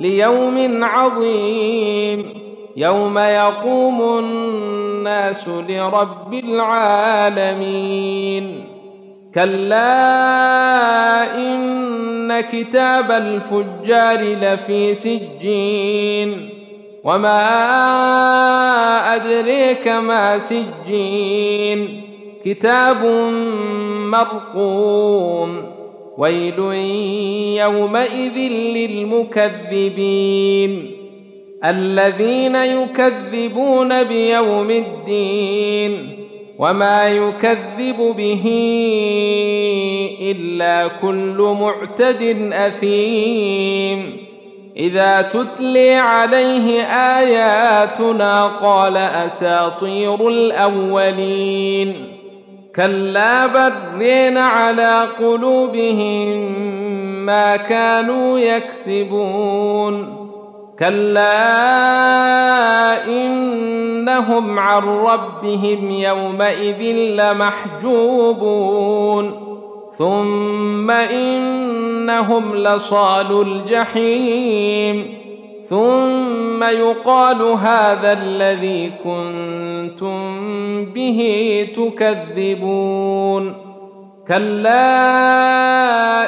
ليوم عظيم. يوم يقوم الناس لرب العالمين. كلا إن كتاب الفجار لفي سجين. وما أدريك ما سجين. كتاب مرقوم. ويل يومئذ للمكذبين الذين يكذبون بيوم الدين وما يكذب به إلا كل معتد أثيم إذا تتلي عليه آياتنا قال أساطير الأولين كلا برين على قلوبهم ما كانوا يكسبون كلا انهم عن ربهم يومئذ لمحجوبون ثم انهم لصال الجحيم ثم يقال هذا الذي كنتم به تكذبون. كلا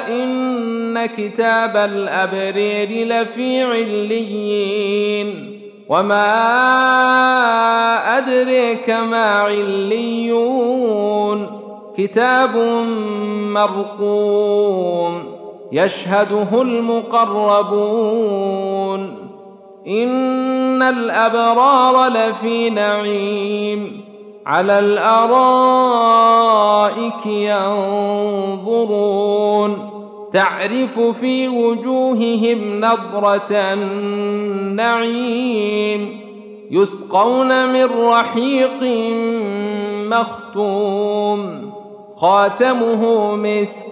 إن كتاب الأبرير لفي عليين. وما أدريك ما عليون. كتاب مرقوم يشهده المقربون. ان الابرار لفي نعيم على الارائك ينظرون تعرف في وجوههم نضره النعيم يسقون من رحيق مختوم خاتمه مسك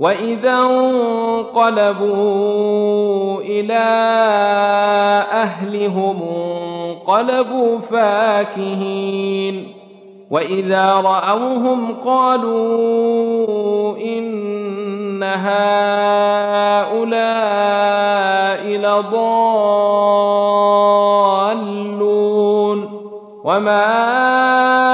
واذا انقلبوا إلى اهلهم انقلبوا فاكهين واذا راوهم قالوا ان هؤلاء لضالون وما